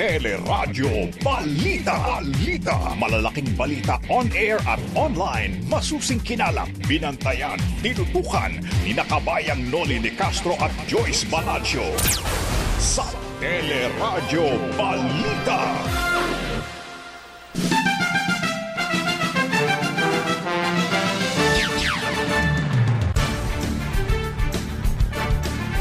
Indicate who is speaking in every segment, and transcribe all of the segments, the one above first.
Speaker 1: Teleradyo Balita. Balita. Malalaking balita on air at online. Masusing kinalap, binantayan, tinutukan ni nakabayang Noli de Castro at Joyce Balancho. Sa Teleradyo Balita.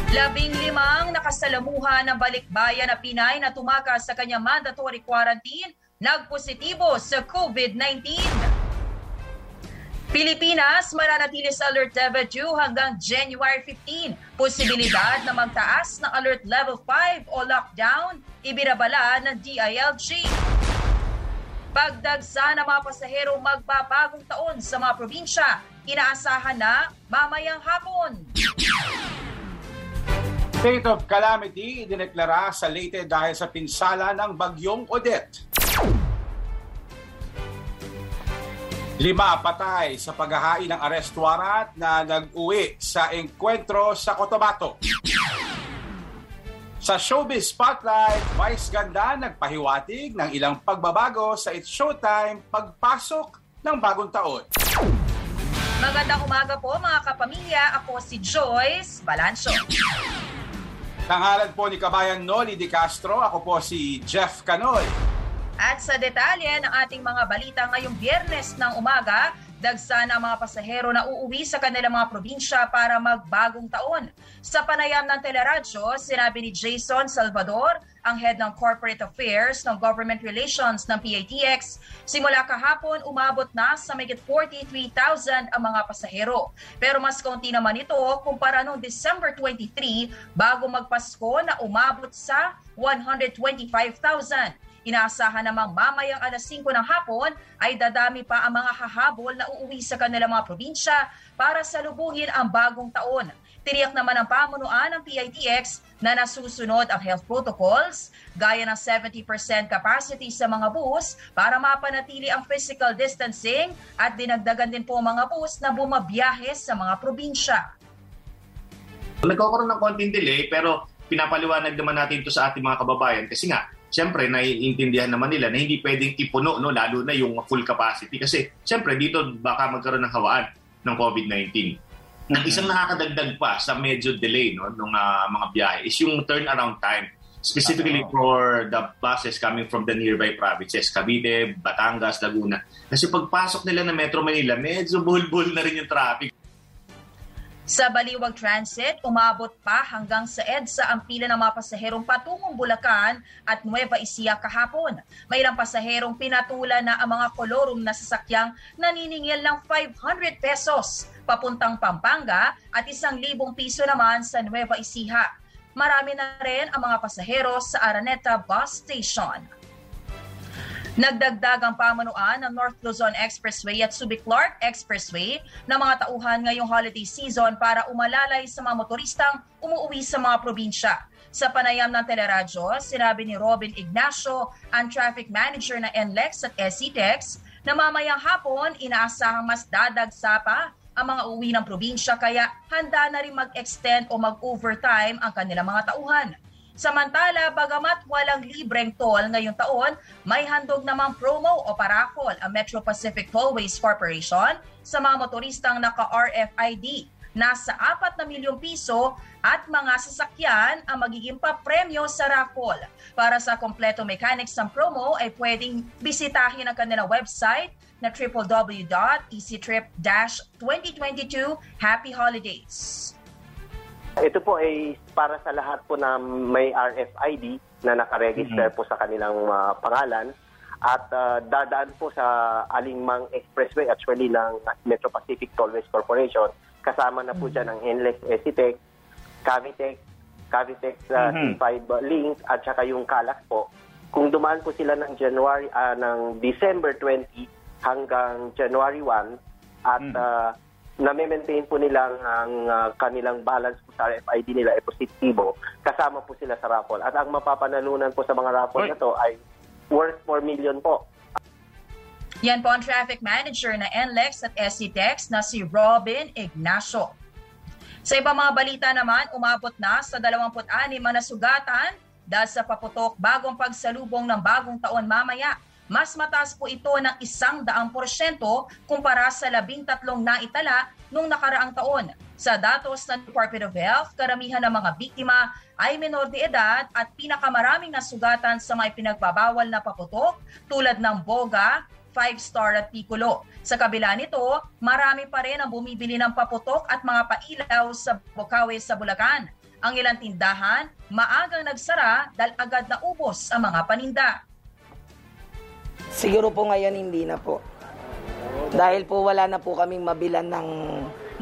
Speaker 2: Labing limang nakasalamuhan ng balikbayan na Pinay na tumakas sa kanyang mandatory quarantine nagpositibo sa COVID-19. Pilipinas mananatili sa Alert Level 2 hanggang January 15. Posibilidad na magtaas ng Alert Level 5 o lockdown, ibinabala ng DILG. Pagdagsa ng mga pasahero magbabagong taon sa mga probinsya, inaasahan na mamayang hapon.
Speaker 3: State of calamity idineklara sa Leyte dahil sa pinsala ng bagyong Odette. Lima patay sa paghahain ng arrest warrant na nag-uwi sa engkwentro sa Cotabato. Sa Showbiz Spotlight, Vice Ganda nagpahiwatig ng ilang pagbabago sa It's Showtime pagpasok ng bagong taon.
Speaker 2: Magandang umaga po mga kapamilya. Ako si Joyce Balancho.
Speaker 3: Tangalan po ni Kabayan Noli de Castro. Ako po si Jeff Canoy.
Speaker 2: At sa detalye ng ating mga balita ngayong biyernes ng umaga, dagsa ng mga pasahero na uuwi sa kanilang mga probinsya para magbagong taon. Sa panayam ng teleradyo, sinabi ni Jason Salvador, ang head ng Corporate Affairs ng Government Relations ng PATX, simula kahapon umabot na sa mayigit 43,000 ang mga pasahero. Pero mas kaunti naman ito kumpara noong December 23 bago magpasko na umabot sa 125,000. Inaasahan namang mamayang alas 5 ng hapon ay dadami pa ang mga hahabol na uuwi sa kanilang mga probinsya para salubungin ang bagong taon. Tiniyak naman ng pamunuan ng PITX na nasusunod ang health protocols gaya ng 70% capacity sa mga bus para mapanatili ang physical distancing at dinagdagan din po ang mga bus na bumabiyahe sa mga probinsya.
Speaker 4: Nagkakaroon ng konting delay pero pinapaliwanag naman natin ito sa ating mga kababayan kasi nga Siyempre, naiintindihan naman nila na hindi pwedeng ipuno, no, lalo na yung full capacity. Kasi, siyempre, dito baka magkaroon ng hawaan ng COVID-19. Mm-hmm. Ang isang nakakadagdag pa sa medyo delay no, ng uh, mga biyahe is yung turnaround time. Specifically uh-huh. for the buses coming from the nearby provinces, Cavite, Batangas, Laguna. Kasi pagpasok nila ng Metro Manila, medyo bull-bull na rin yung traffic.
Speaker 2: Sa Baliwag Transit, umabot pa hanggang sa EDSA ang pila ng mga pasaherong patungong Bulacan at Nueva Ecija kahapon. May ilang pasaherong pinatulan na ang mga kolorum na sasakyang naniningil ng 500 pesos papuntang Pampanga at isang libong piso naman sa Nueva Ecija. Marami na rin ang mga pasahero sa Araneta Bus Station. Nagdagdag ang pamanuan ng North Luzon Expressway at Subic Clark Expressway na mga tauhan ngayong holiday season para umalalay sa mga motoristang umuwi sa mga probinsya. Sa panayam ng teleradyo, sinabi ni Robin Ignacio, ang traffic manager na NLEX at SCTEX, na mamayang hapon inaasahang mas dadagsa pa ang mga uwi ng probinsya kaya handa na rin mag-extend o mag-overtime ang kanilang mga tauhan. Samantala, bagamat walang libreng toll ngayong taon, may handog namang promo o parakol ang Metro Pacific Tollways Corporation sa mga motoristang naka-RFID. Nasa 4 na milyong piso at mga sasakyan ang magiging papremyo sa raffle. Para sa kompleto mechanics ng promo ay pwedeng bisitahin ang kanilang website na www.easytrip-2022 Happy Holidays.
Speaker 5: Ito po ay para sa lahat po na may RFID na nakaregister mm-hmm. po sa kanilang uh, pangalan at uh, dadaan po sa Alingmang Expressway actually ng Metro Pacific Tollways Corporation. Kasama na po mm-hmm. dyan ang NLEX Esitec, Cavitex, Cavitex uh, mm-hmm. C5 links at saka yung Calax po. Kung dumaan po sila ng January uh, ng December 20 hanggang January 1 at mm-hmm. uh, na-maintain po nila ang uh, kanilang balance po sa RFID nila ay positibo, kasama po sila sa raffle. At ang mapapanalunan po sa mga raffle Oy. na to ay worth 4 million po.
Speaker 2: Yan po ang traffic manager na NLEX at SCTEX na si Robin Ignacio. Sa ibang mga balita naman, umabot na sa 26 ang nasugatan dahil sa paputok bagong pagsalubong ng bagong taon mamaya. Mas mataas po ito ng isang daang porsyento kumpara sa labing tatlong naitala nung nakaraang taon. Sa datos ng Department of Health, karamihan ng mga biktima ay minor de edad at pinakamaraming nasugatan sa mga pinagbabawal na paputok tulad ng boga, 5-star at piccolo. Sa kabila nito, marami pa rin ang bumibili ng paputok at mga pailaw sa Bukawi sa Bulacan. Ang ilang tindahan, maagang nagsara dahil agad na ubos ang mga paninda.
Speaker 6: Siguro po ngayon hindi na po. Dahil po wala na po kaming mabilan ng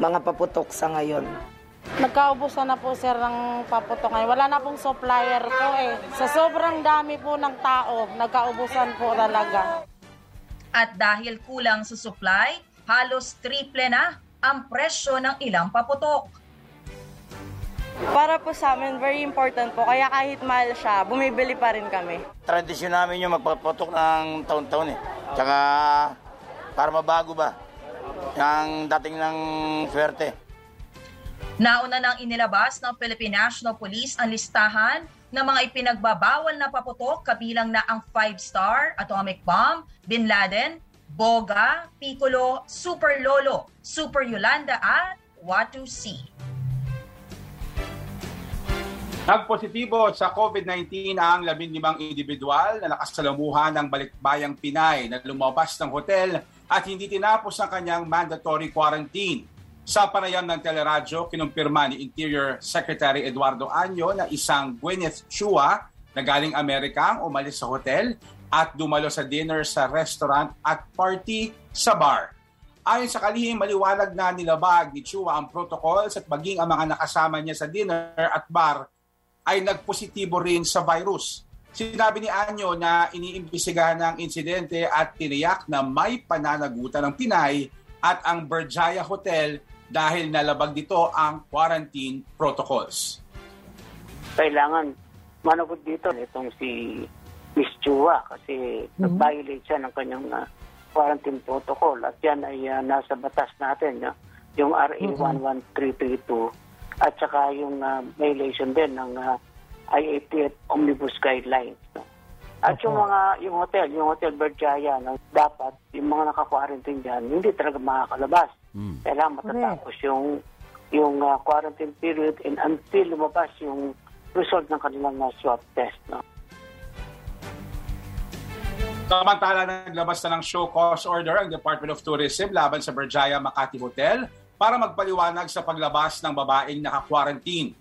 Speaker 6: mga paputok sa ngayon.
Speaker 7: Nagkaubusan na po sir ng paputok ngayon. Wala na pong supplier po eh. Sa sobrang dami po ng tao, nagkaubusan po talaga.
Speaker 2: At dahil kulang sa supply, halos triple na ang presyo ng ilang paputok.
Speaker 7: Para po sa amin, very important po. Kaya kahit mahal siya, bumibili pa rin kami.
Speaker 8: Tradisyon namin yung magpaputok ng taon-taon eh. Tsaka para mabago ba yung dating ng swerte.
Speaker 2: Nauna nang inilabas ng Philippine National Police ang listahan ng mga ipinagbabawal na paputok kabilang na ang 5-star atomic bomb, Bin Laden, Boga, Piccolo, Super Lolo, Super Yolanda at Watu C.
Speaker 3: Nagpositibo sa COVID-19 ang 15 individual na nakasalamuhan ng balikbayang Pinay na lumabas ng hotel at hindi tinapos ang kanyang mandatory quarantine. Sa panayam ng teleradyo, kinumpirma ni Interior Secretary Eduardo Anyo na isang Gwyneth Chua na galing Amerika ang umalis sa hotel at dumalo sa dinner sa restaurant at party sa bar. Ayon sa kalihim, maliwanag na nilabag ni Chua ang protocols at maging ang mga nakasama niya sa dinner at bar ay nagpositibo rin sa virus. Sinabi ni Anyo na iniimbisigahan ng insidente at tiniyak na may pananagutan ng Pinay at ang Berjaya Hotel dahil nalabag dito ang quarantine protocols.
Speaker 9: Kailangan managot dito itong si Miss Chua kasi mm-hmm. nag-violate siya ng kanyang uh, quarantine protocol at yan ay uh, nasa batas natin uh, yung RA mm-hmm. 11332 at saka yung uh, violation din ng uh, IATF Omnibus Guidelines. No? At okay. yung mga yung hotel, yung Hotel Berjaya, no, dapat yung mga naka-quarantine diyan hindi talaga makakalabas. Mm. Kailangan matatapos okay. yung yung uh, quarantine period and until lumabas yung result ng kanilang uh, swab test. No?
Speaker 3: Samantala, naglabas na ng show cause order ang Department of Tourism laban sa Berjaya Makati Hotel para magpaliwanag sa paglabas ng babaeng naka-quarantine.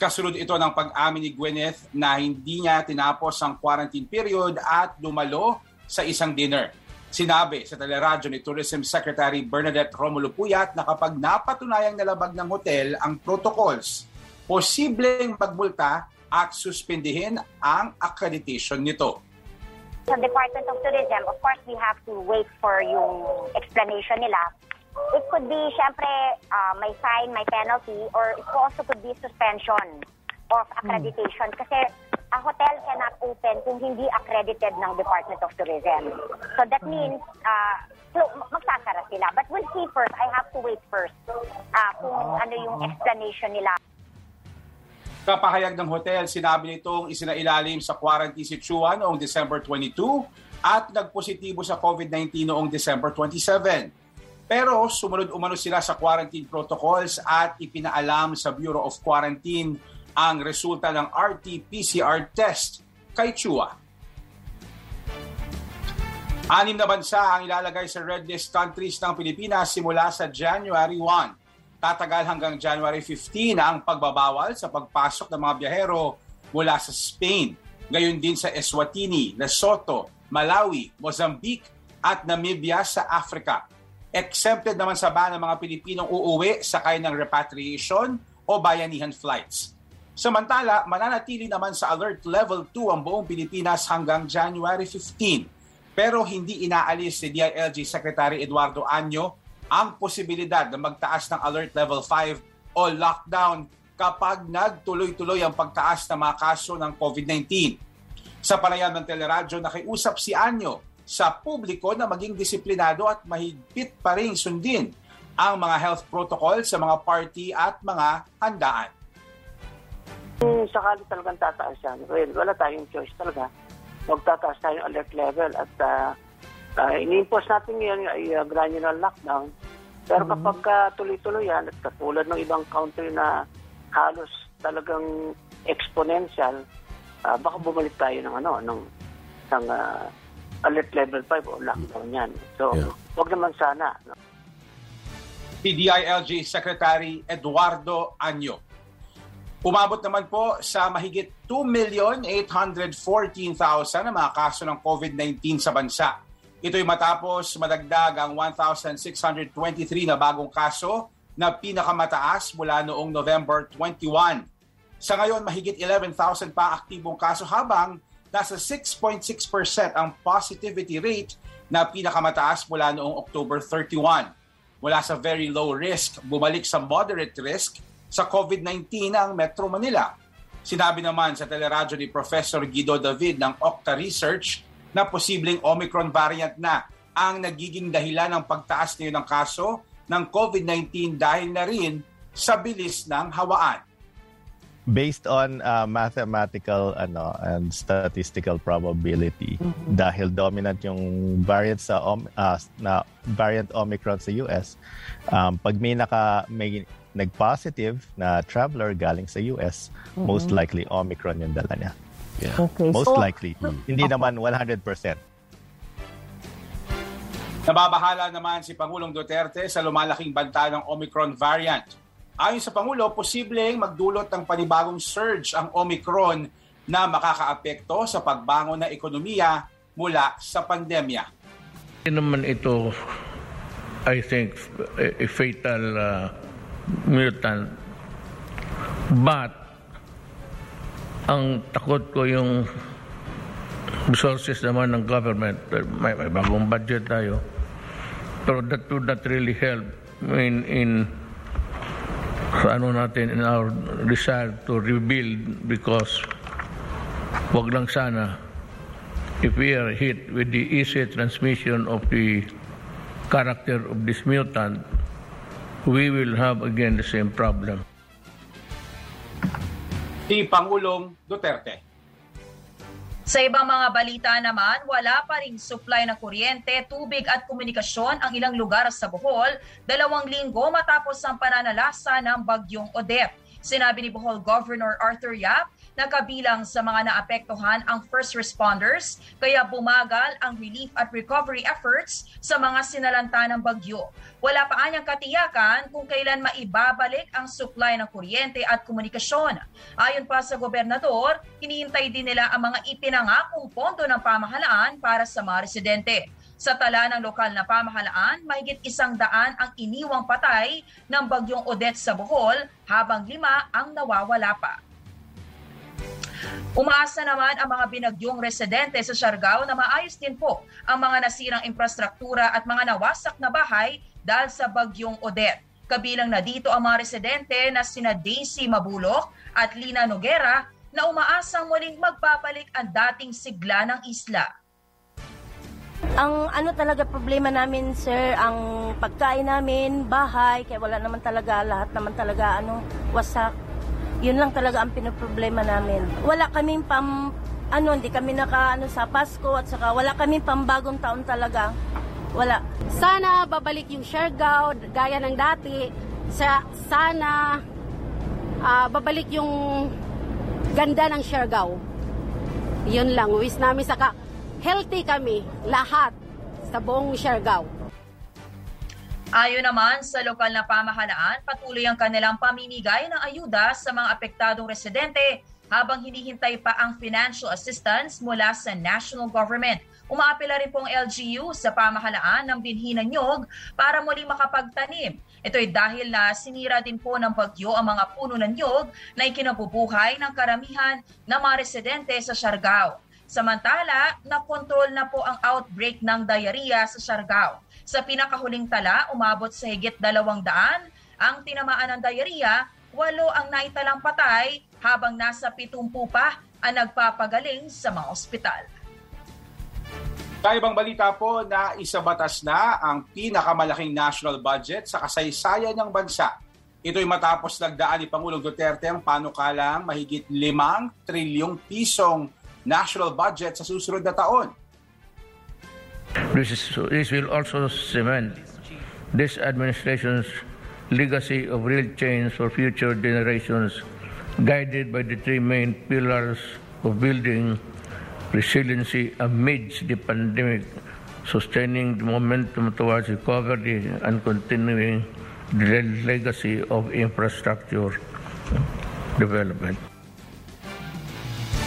Speaker 3: Kasunod ito ng pag-amin ni Gwyneth na hindi niya tinapos ang quarantine period at dumalo sa isang dinner. Sinabi sa teleradyo ni Tourism Secretary Bernadette Romulo Puyat na kapag napatunayang nalabag ng hotel ang protocols, posibleng magmulta at suspindihin ang accreditation nito.
Speaker 10: Sa Department of Tourism, of course, we have to wait for yung explanation nila It could be, syempre, uh, may fine, may penalty, or it also could be suspension of accreditation. Hmm. Kasi a hotel cannot open kung hindi accredited ng Department of Tourism. So that hmm. means, uh, so, magsasara sila. But we'll see first. I have to wait first uh, kung ano yung explanation nila.
Speaker 3: Kapahayag ng hotel, sinabi nitong isinailalim sa quarantine si Chua noong December 22 at nagpositibo sa COVID-19 noong December 27. Pero sumunod umano sila sa quarantine protocols at ipinaalam sa Bureau of Quarantine ang resulta ng RT-PCR test kay Chua. Anim na bansa ang ilalagay sa red list countries ng Pilipinas simula sa January 1. Tatagal hanggang January 15 ang pagbabawal sa pagpasok ng mga biyahero mula sa Spain, gayon din sa Eswatini, Lesotho, Malawi, Mozambique at Namibia sa Africa. Exempted naman sa ban ng mga Pilipinong uuwi sakay ng repatriation o bayanihan flights. Samantala, mananatili naman sa Alert Level 2 ang buong Pilipinas hanggang January 15. Pero hindi inaalis ni DILG Secretary Eduardo Anyo ang posibilidad na magtaas ng Alert Level 5 o lockdown kapag nagtuloy-tuloy ang pagtaas ng mga kaso ng COVID-19. Sa panayam ng teleradyo, nakiusap si Anyo sa publiko na maging disiplinado at mahigpit pa rin sundin ang mga health protocol sa mga party at mga handaan.
Speaker 9: Kung sakali talagang tataas yan, well, wala tayong choice talaga. Magtataas tayo alert level at uh, uh, ini-impose natin ngayon ay uh, granular lockdown. Pero kapag uh, tuloy-tuloy yan at katulad ng ibang country na halos talagang exponential, uh, baka bumalik tayo ng ano, ng, ng uh, alert level 5 o lockdown yan. So,
Speaker 11: Yeah.
Speaker 9: wag naman sana. No?
Speaker 3: si DILG Secretary Eduardo Anyo. Umabot naman po sa mahigit 2,814,000 na mga kaso ng COVID-19 sa bansa. Ito'y matapos madagdag ang 1,623 na bagong kaso na pinakamataas mula noong November 21. Sa ngayon, mahigit 11,000 pa aktibong kaso habang nasa 6.6% ang positivity rate na pinakamataas mula noong October 31 mula sa very low risk, bumalik sa moderate risk sa COVID-19 ang Metro Manila. Sinabi naman sa teleradyo ni Professor Guido David ng Octa Research na posibleng Omicron variant na ang nagiging dahilan ng pagtaas ngayon ng kaso ng COVID-19 dahil na rin sa bilis ng hawaan.
Speaker 11: Based on uh, mathematical ano and statistical probability. Dahil dominant yung variant sa om- uh, na variant Omicron sa US um, pag may naka may nag-positive na traveler galing sa US most likely Omicron yung dala niya.
Speaker 12: Okay.
Speaker 11: most
Speaker 12: so,
Speaker 11: likely. Hindi naman 100%
Speaker 3: Nababahala naman si Pangulong Duterte sa lumalaking banta ng Omicron variant. Ayon sa Pangulo, posibleng magdulot ng panibagong surge ang Omicron na makakaapekto sa pagbangon ng ekonomiya mula sa pandemya.
Speaker 13: Hindi naman ito, I think, a, fatal uh, mutant. But, ang takot ko yung resources naman ng government. May, may bagong budget tayo. Pero that would not really help in, in ano natin, in our desire to rebuild because wag lang sana if we are hit with the easy transmission of the character of this mutant, we will have again the same problem.
Speaker 3: Si Pangulong Duterte.
Speaker 2: Sa ibang mga balita naman, wala pa ring supply ng kuryente, tubig at komunikasyon ang ilang lugar sa Bohol dalawang linggo matapos ang pananalasa ng bagyong Odette. Sinabi ni Bohol Governor Arthur Yap na kabilang sa mga naapektuhan ang first responders kaya bumagal ang relief at recovery efforts sa mga sinalanta ng bagyo. Wala pa anyang katiyakan kung kailan maibabalik ang supply ng kuryente at komunikasyon. Ayon pa sa gobernador, hinihintay din nila ang mga ipinangakong pondo ng pamahalaan para sa mga residente. Sa tala ng lokal na pamahalaan, mahigit isang daan ang iniwang patay ng bagyong Odette sa Bohol habang lima ang nawawala pa. Umaasa naman ang mga binagyong residente sa Siargao na maayos din po ang mga nasirang infrastruktura at mga nawasak na bahay dahil sa bagyong Odette. Kabilang na dito ang mga residente na sina Daisy Mabulok at Lina Noguera na umaasang muling magbabalik ang dating sigla ng isla.
Speaker 12: Ang ano talaga problema namin, sir, ang pagkain namin, bahay, kaya wala naman talaga, lahat naman talaga, ano, wasak. Yun lang talaga ang pinoproblema namin. Wala kaming pam, ano, hindi kami naka, ano, sa Pasko at saka wala kaming pambagong taon talaga. Wala.
Speaker 14: Sana babalik yung Siargao gaya ng dati. Sa, sana ah, babalik yung ganda ng Siargao. Yun lang. Wish namin saka healthy kami lahat sa buong Siargao.
Speaker 2: Ayon naman sa lokal na pamahalaan, patuloy ang kanilang pamimigay ng ayuda sa mga apektadong residente habang hinihintay pa ang financial assistance mula sa national government. Umaapela rin pong LGU sa pamahalaan ng binhi ng nyog para muli makapagtanim. Ito ay dahil na sinira din po ng bagyo ang mga puno ng nyog na ikinabubuhay ng karamihan ng mga residente sa Siargao. Samantala, nakontrol na po ang outbreak ng diarrhea sa Siargao. Sa pinakahuling tala, umabot sa higit dalawang daan ang tinamaan ng diarrhea, walo ang naitalang patay habang nasa pitumpu pa ang nagpapagaling sa mga ospital.
Speaker 3: Sa ibang balita po na isabatas na ang pinakamalaking national budget sa kasaysayan ng bansa. Ito'y matapos nagdaan ni Pangulong Duterte ang panukalang mahigit 5 trilyong pisong national budget sa susunod na taon.
Speaker 13: This, is, this will also cement this administration's legacy of real change for future generations, guided by the three main pillars of building resiliency amidst the pandemic, sustaining the momentum towards recovery and continuing the legacy of infrastructure development.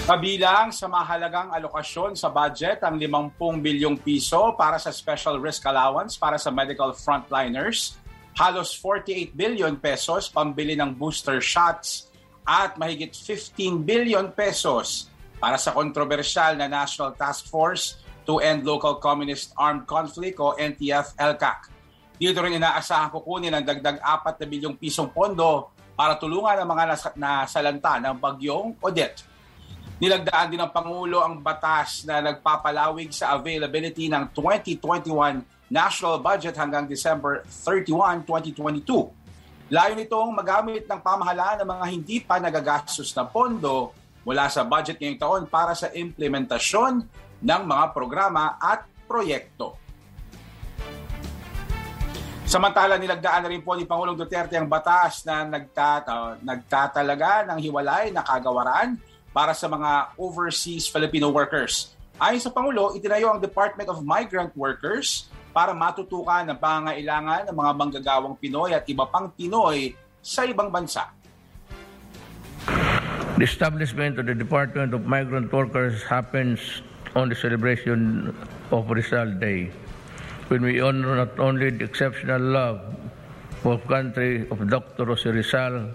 Speaker 3: Kabilang sa mahalagang alokasyon sa budget ang 50 bilyong piso para sa special risk allowance para sa medical frontliners, halos 48 billion pesos pambili ng booster shots at mahigit 15 billion pesos para sa kontrobersyal na National Task Force to End Local Communist Armed Conflict o NTF-ELCAC. Dito rin inaasahan kukunin ng dagdag 4 na bilyong pisong pondo para tulungan ang mga nasalanta ng bagyong Odette. Nilagdaan din ng Pangulo ang batas na nagpapalawig sa availability ng 2021 national budget hanggang December 31, 2022. Layo nitong magamit ng pamahalaan ng mga hindi pa nagagastos na pondo mula sa budget ngayong taon para sa implementasyon ng mga programa at proyekto. Samantala, nilagdaan na rin po ni Pangulong Duterte ang batas na nagtata, nagtatalaga ng hiwalay na kagawaran para sa mga overseas Filipino workers. Ayon sa Pangulo, itinayo ang Department of Migrant Workers para matutukan ang pangailangan ng mga manggagawang Pinoy at iba pang Pinoy sa ibang bansa.
Speaker 13: The establishment of the Department of Migrant Workers happens on the celebration of Rizal Day, when we honor not only the exceptional love of country of Dr. Jose Rizal,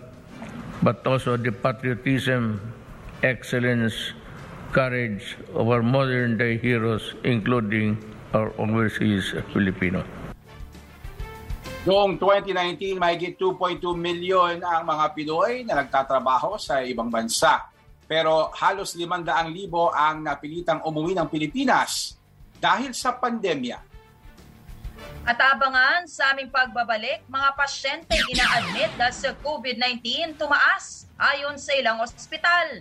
Speaker 13: but also the patriotism excellence, courage of our modern day heroes, including our overseas Filipino.
Speaker 3: Noong 2019, mahigit 2.2 milyon ang mga Pinoy na nagtatrabaho sa ibang bansa. Pero halos 500,000 ang napilitang umuwi ng Pilipinas dahil sa pandemya.
Speaker 2: At abangan sa aming pagbabalik, mga pasyente ina-admit dahil sa COVID-19 tumaas ayon sa ilang ospital.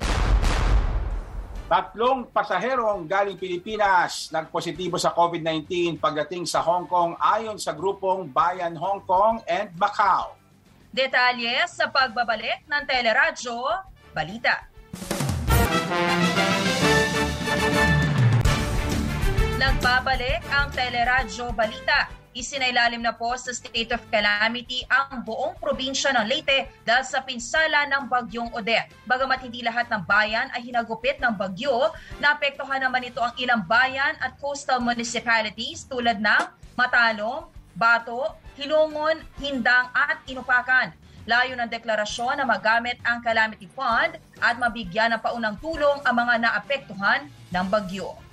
Speaker 3: Tatlong pasaherong galing Pilipinas nagpositibo sa COVID-19 pagdating sa Hong Kong ayon sa grupong Bayan Hong Kong and Macau.
Speaker 2: Detalye sa pagbabalik ng Teleradyo Balita. Nagbabalik ang Teleradyo Balita Isinailalim na po sa state of calamity ang buong probinsya ng Leyte dahil sa pinsala ng bagyong Odette. Bagamat hindi lahat ng bayan ay hinagupit ng bagyo, naapektuhan naman ito ang ilang bayan at coastal municipalities tulad ng Matalong, Bato, Hilongon, Hindang at Inupakan. Layo ng deklarasyon na magamit ang Calamity Fund at mabigyan ng paunang tulong ang mga naapektuhan ng bagyo.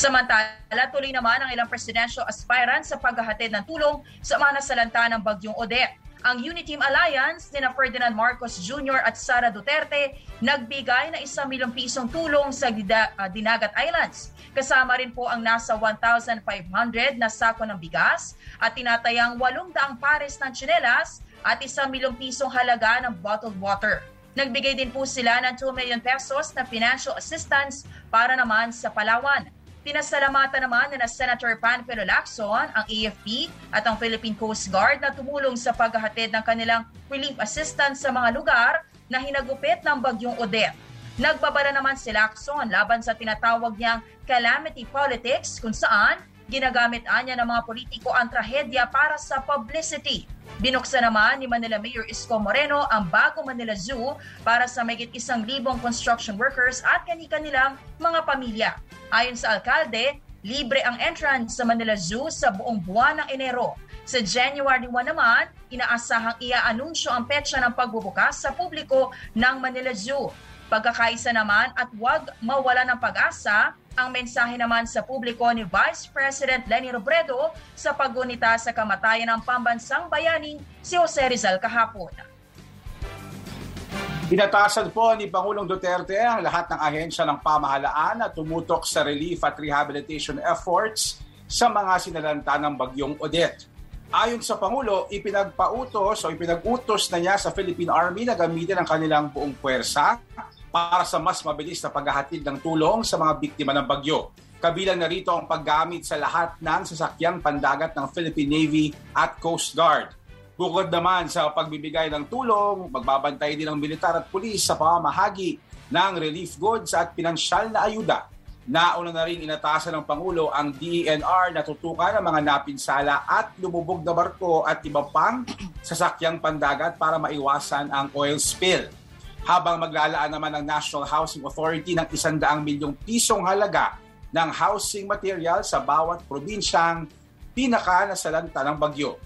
Speaker 2: Samantala, tuloy naman ang ilang presidential aspirants sa paghahatid ng tulong sa mga nasalanta ng bagyong Odette. Ang Uniteam Alliance ni Ferdinand Marcos Jr. at Sara Duterte nagbigay na isang milyong pisong tulong sa uh, Dinagat Islands. Kasama rin po ang nasa 1,500 na sako ng bigas at tinatayang 800 pares ng tsinelas at isang milyong pisong halaga ng bottled water. Nagbigay din po sila ng 2 million pesos na financial assistance para naman sa Palawan. Pinasalamatan naman na Senator Panfilo Lacson, ang AFP at ang Philippine Coast Guard na tumulong sa paghahatid ng kanilang relief assistance sa mga lugar na hinagupit ng bagyong Odette. Nagbabala naman si Lacson laban sa tinatawag niyang calamity politics kung saan ginagamit anya ng mga politiko ang trahedya para sa publicity. Binuksan naman ni Manila Mayor Isko Moreno ang bago Manila Zoo para sa mayigit isang libong construction workers at kani-kanilang mga pamilya. Ayon sa alkalde, libre ang entrance sa Manila Zoo sa buong buwan ng Enero. Sa January 1 naman, inaasahang ia-anunsyo ang petsa ng pagbubukas sa publiko ng Manila Zoo. Pagkakaisa naman at huwag mawala ng pag-asa ang mensahe naman sa publiko ni Vice President Lenny Robredo sa paggunita sa kamatayan ng pambansang bayaning si Jose Rizal kahapon.
Speaker 3: Pinatasan po ni Pangulong Duterte ang lahat ng ahensya ng pamahalaan na tumutok sa relief at rehabilitation efforts sa mga sinalanta ng bagyong Odette. Ayon sa Pangulo, ipinagpautos o ipinag-utos na niya sa Philippine Army na gamitin ang kanilang buong puwersa para sa mas mabilis na paghahatid ng tulong sa mga biktima ng bagyo. Kabilang na rito ang paggamit sa lahat ng sasakyang pandagat ng Philippine Navy at Coast Guard. Bukod naman sa pagbibigay ng tulong, magbabantay din ng militar at pulis sa pamamahagi ng relief goods at pinansyal na ayuda Nauna na rin inatasan ng Pangulo ang DENR na tutukan ang mga napinsala at lumubog na barko at iba pang sasakyang pandagat para maiwasan ang oil spill. Habang maglalaan naman ang National Housing Authority ng 100 milyong pisong halaga ng housing material sa bawat probinsyang pinaka nasalanta ng bagyo.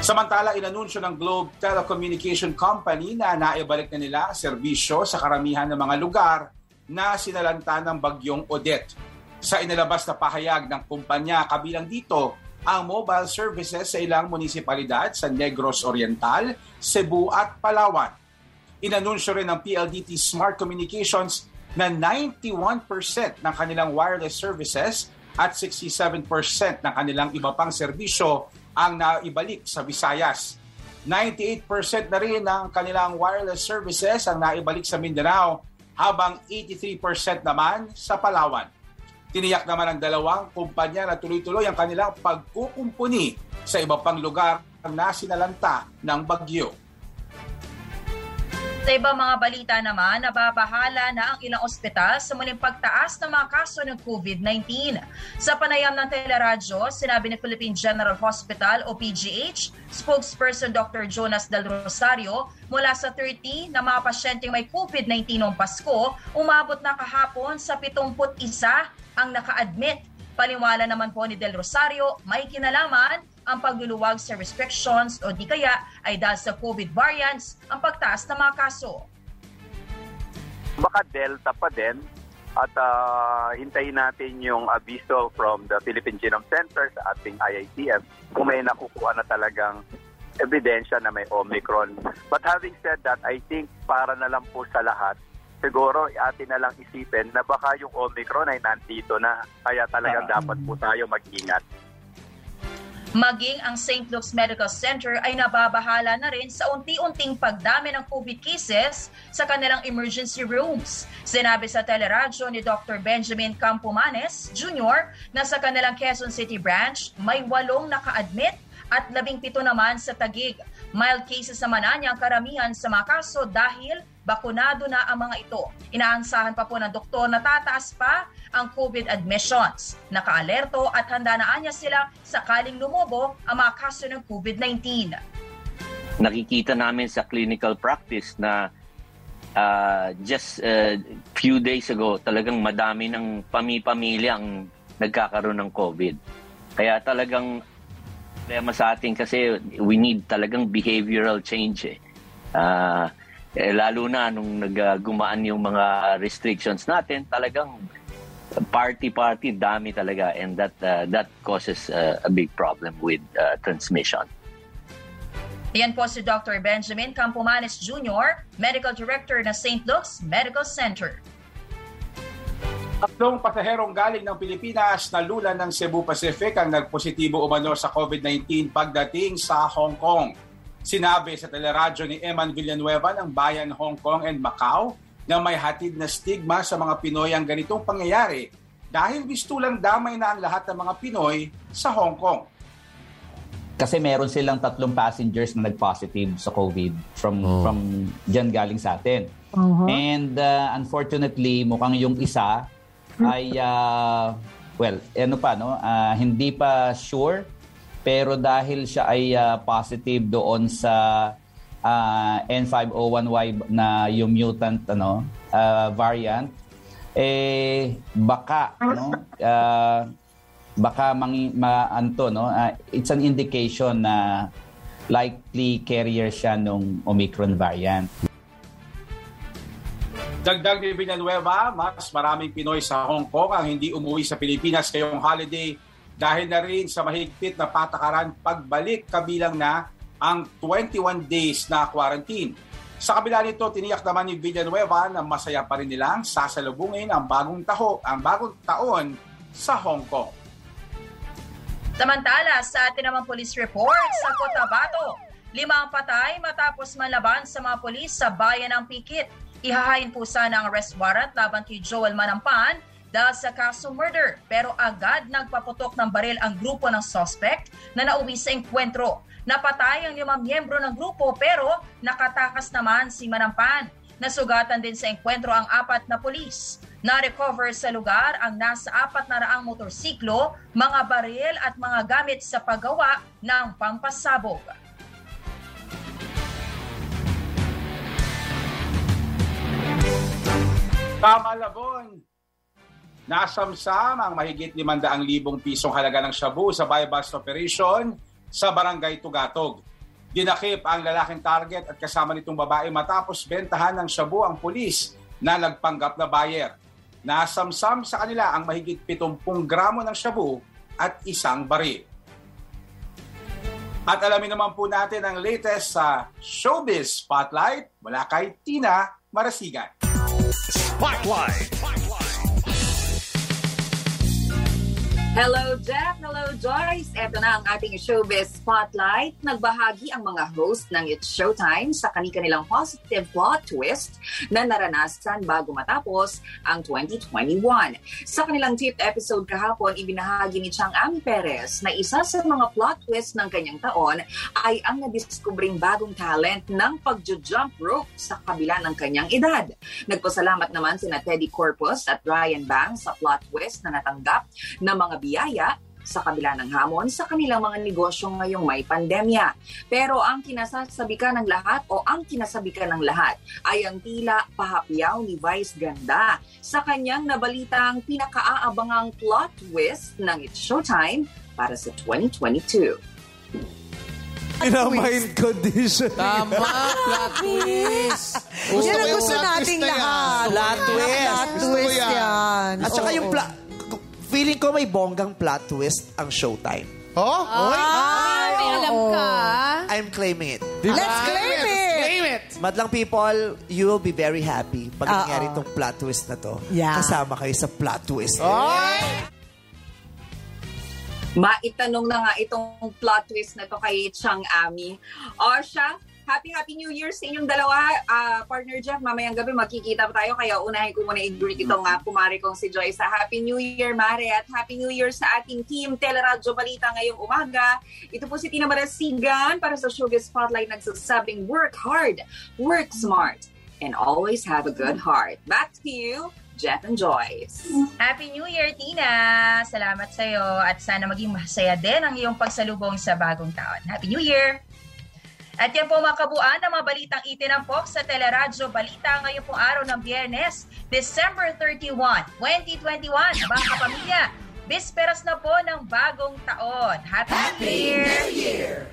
Speaker 3: Samantala, inanunsyo ng Globe Telecommunication Company na naibalik na nila ang serbisyo sa karamihan ng mga lugar na sinalanta ng bagyong Odette. Sa inalabas na pahayag ng kumpanya, kabilang dito ang mobile services sa ilang munisipalidad sa Negros Oriental, Cebu at Palawan. Inanunsyo rin ng PLDT Smart Communications na 91% ng kanilang wireless services at 67% ng kanilang iba pang serbisyo ang naibalik sa Visayas. 98% na rin ng kanilang wireless services ang naibalik sa Mindanao habang 83% naman sa Palawan. Tiniyak naman ng dalawang kumpanya na tuloy-tuloy ang kanilang pagkukumpuni sa iba pang lugar na sinalanta ng bagyo.
Speaker 2: Sa ibang mga balita naman, nababahala na ang ilang ospital sa muling pagtaas ng mga kaso ng COVID-19. Sa panayam ng teleradyo, sinabi ni Philippine General Hospital o PGH, spokesperson Dr. Jonas Del Rosario, mula sa 30 na mga pasyenteng may COVID-19 noong Pasko, umabot na kahapon sa 71 ang naka-admit. Paliwala naman po ni Del Rosario, may kinalaman ang pagluluwag sa restrictions o di kaya ay dahil sa COVID variants ang pagtaas ng mga kaso.
Speaker 15: Baka Delta pa din at uh, hintayin natin yung abiso from the Philippine Genome Center sa ating IITM kung may nakukuha na talagang ebidensya na may Omicron. But having said that, I think para na lang po sa lahat, siguro atin na lang isipin na baka yung Omicron ay nandito na. Kaya talagang uh, dapat po tayo mag-ingat.
Speaker 2: Maging ang St. Luke's Medical Center ay nababahala na rin sa unti-unting pagdami ng COVID cases sa kanilang emergency rooms. Sinabi sa teleradyo ni Dr. Benjamin Campomanes Jr. na sa kanilang Quezon City branch may walong naka-admit at labing pito naman sa Tagig. Mild cases naman niya ang karamihan sa mga kaso dahil bakunado na ang mga ito. Inaansahan pa po ng doktor na tataas pa ang COVID admissions. Nakaalerto at handa na anya sila sakaling lumobo ang mga kaso ng COVID-19.
Speaker 16: Nakikita namin sa clinical practice na uh, just a uh, few days ago talagang madami ng pami-pamilya ang nagkakaroon ng COVID. Kaya talagang problema sa atin kasi we need talagang behavioral change eh. Uh, eh, lalo na nung naggumaan yung mga restrictions natin, talagang party-party, dami talaga. And that, uh, that causes uh, a big problem with uh, transmission.
Speaker 2: Yan po si Dr. Benjamin Campomanes Jr., Medical Director ng St. Luke's Medical Center.
Speaker 3: Tatlong pasaherong galing ng Pilipinas na lula ng Cebu Pacific ang nagpositibo umano sa COVID-19 pagdating sa Hong Kong. Sinabi sa teleradyo ni Eman Villanueva ng Bayan Hong Kong and Macau na may hatid na stigma sa mga Pinoy ang ganitong pangyayari dahil lang damay na ang lahat ng mga Pinoy sa Hong Kong.
Speaker 17: Kasi meron silang tatlong passengers na nag-positive sa COVID from oh. from diyan galing sa atin. Uh-huh. And uh, unfortunately, mukhang yung isa ay uh, well, ano pa no, uh, hindi pa sure pero dahil siya ay uh, positive doon sa uh, N501Y na yung mutant ano uh, variant eh baka no? Uh, baka mang ma, no? Uh, it's an indication na likely carrier siya nung Omicron variant.
Speaker 3: Dagdag ni Villanueva, mas maraming Pinoy sa Hong Kong ang hindi umuwi sa Pilipinas ngayong holiday dahil na rin sa mahigpit na patakaran pagbalik kabilang na ang 21 days na quarantine. Sa kabila nito, tiniyak naman ni Villanueva na masaya pa rin nilang sasalubungin ang bagong taho, ang bagong taon sa Hong Kong.
Speaker 2: Samantala, sa atin naman police report sa Cotabato, limang patay matapos manlaban sa mga polis sa bayan ng Pikit. Ihahain po sana ang arrest warrant laban kay Joel Manampan dahil sa kaso murder pero agad nagpaputok ng baril ang grupo ng suspect na nauwi sa enkwentro. Napatay ang limang miyembro ng grupo pero nakatakas naman si Manampan. Nasugatan din sa enkwentro ang apat na pulis. Na-recover sa lugar ang nasa apat na raang motorsiklo, mga baril at mga gamit sa paggawa ng pampasabog.
Speaker 3: Kamalabon, nasamsam ang mahigit 500,000 pisong halaga ng shabu sa buy-bust operation sa Barangay Tugatog. Dinakip ang lalaking target at kasama nitong babae matapos bentahan ng shabu ang pulis na nagpanggap na buyer. Nasamsam sa kanila ang mahigit 70 gramo ng shabu at isang baril. At alamin naman po natin ang latest sa Showbiz Spotlight mula kay Tina Marasigan.
Speaker 1: Spotlight.
Speaker 18: Hello, Jeff. Hello, Joyce. Ito na ang ating showbiz spotlight. Nagbahagi ang mga host ng It's Showtime sa kanilang positive plot twist na naranasan bago matapos ang 2021. Sa kanilang tip episode kahapon, ibinahagi ni Chang Ami Perez na isa sa mga plot twist ng kanyang taon ay ang nadiskubring bagong talent ng pagjo-jump rope sa kabila ng kanyang edad. Nagpasalamat naman sina Teddy Corpus at Ryan Bang sa plot twist na natanggap ng mga biyaya sa kabila ng hamon sa kanilang mga negosyo ngayong may pandemya. Pero ang kinasasabikan ng lahat o ang kinasabikan ng lahat ay ang tila pahapyaw ni Vice Ganda sa kanyang nabalitang pinakaaabangang plot twist ng It's Showtime para sa 2022.
Speaker 19: Pinamind condition.
Speaker 20: Tama, plot twist.
Speaker 19: Gusto
Speaker 20: Yan
Speaker 19: ko
Speaker 20: ang
Speaker 19: yung
Speaker 20: gusto nating
Speaker 19: twist na yan.
Speaker 20: lahat.
Speaker 19: Plot twist.
Speaker 20: Plot
Speaker 19: Gusto ko
Speaker 20: twist
Speaker 19: yan. At saka yung plot... Feeling ko may bonggang plot twist ang showtime. Oh?
Speaker 20: Ay, may alam ka.
Speaker 19: I'm claiming it.
Speaker 20: Let's claim it.
Speaker 19: Claim it! Madlang people, you will be very happy pag nangyari itong plot twist na to.
Speaker 20: Yeah.
Speaker 19: Kasama kayo sa plot twist.
Speaker 18: Maitanong na nga itong plot twist na to kay Chang Ami. O siya, Happy Happy New Year sa inyong dalawa. Ah, partner Jeff, mamayang gabi magkikita pa tayo kaya unahin ko muna i-greet itong uh, kumari kong si Joy sa Happy New Year, Mare. At Happy New Year sa ating team Teleradyo Balita ngayong umaga. Ito po si Tina Marasigan para sa Showbiz Spotlight nagsasabing work hard, work smart, and always have a good heart. Back to you, Jeff and Joyce.
Speaker 2: Happy New Year, Tina! Salamat sa iyo at sana maging masaya din ang iyong pagsalubong sa bagong taon. Happy New Year! At yan po mga kabuuan ng mga balitang itinampok sa Teleradyo Balita ngayong pong araw ng Biyernes, December 31, 2021. Mga kapamilya, bisperas na po ng bagong taon. Happy, New Year!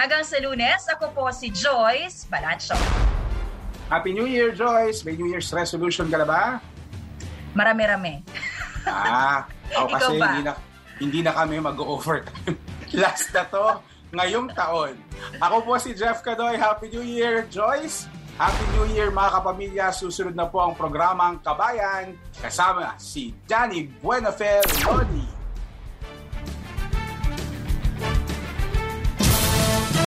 Speaker 2: Hanggang sa lunes, ako po si Joyce Balancho.
Speaker 3: Happy New Year, Joyce! May New Year's resolution ka na ba?
Speaker 2: Marami-rami.
Speaker 3: Ah, ako
Speaker 2: Ikaw
Speaker 3: kasi
Speaker 2: ba?
Speaker 3: hindi na, hindi na kami mag-overtime. Last na to, ngayong taon. Ako po si Jeff Kadoy. Happy New Year, Joyce! Happy New Year mga kapamilya. Susunod na po ang programang Kabayan kasama si Danny Buenafel Lodi.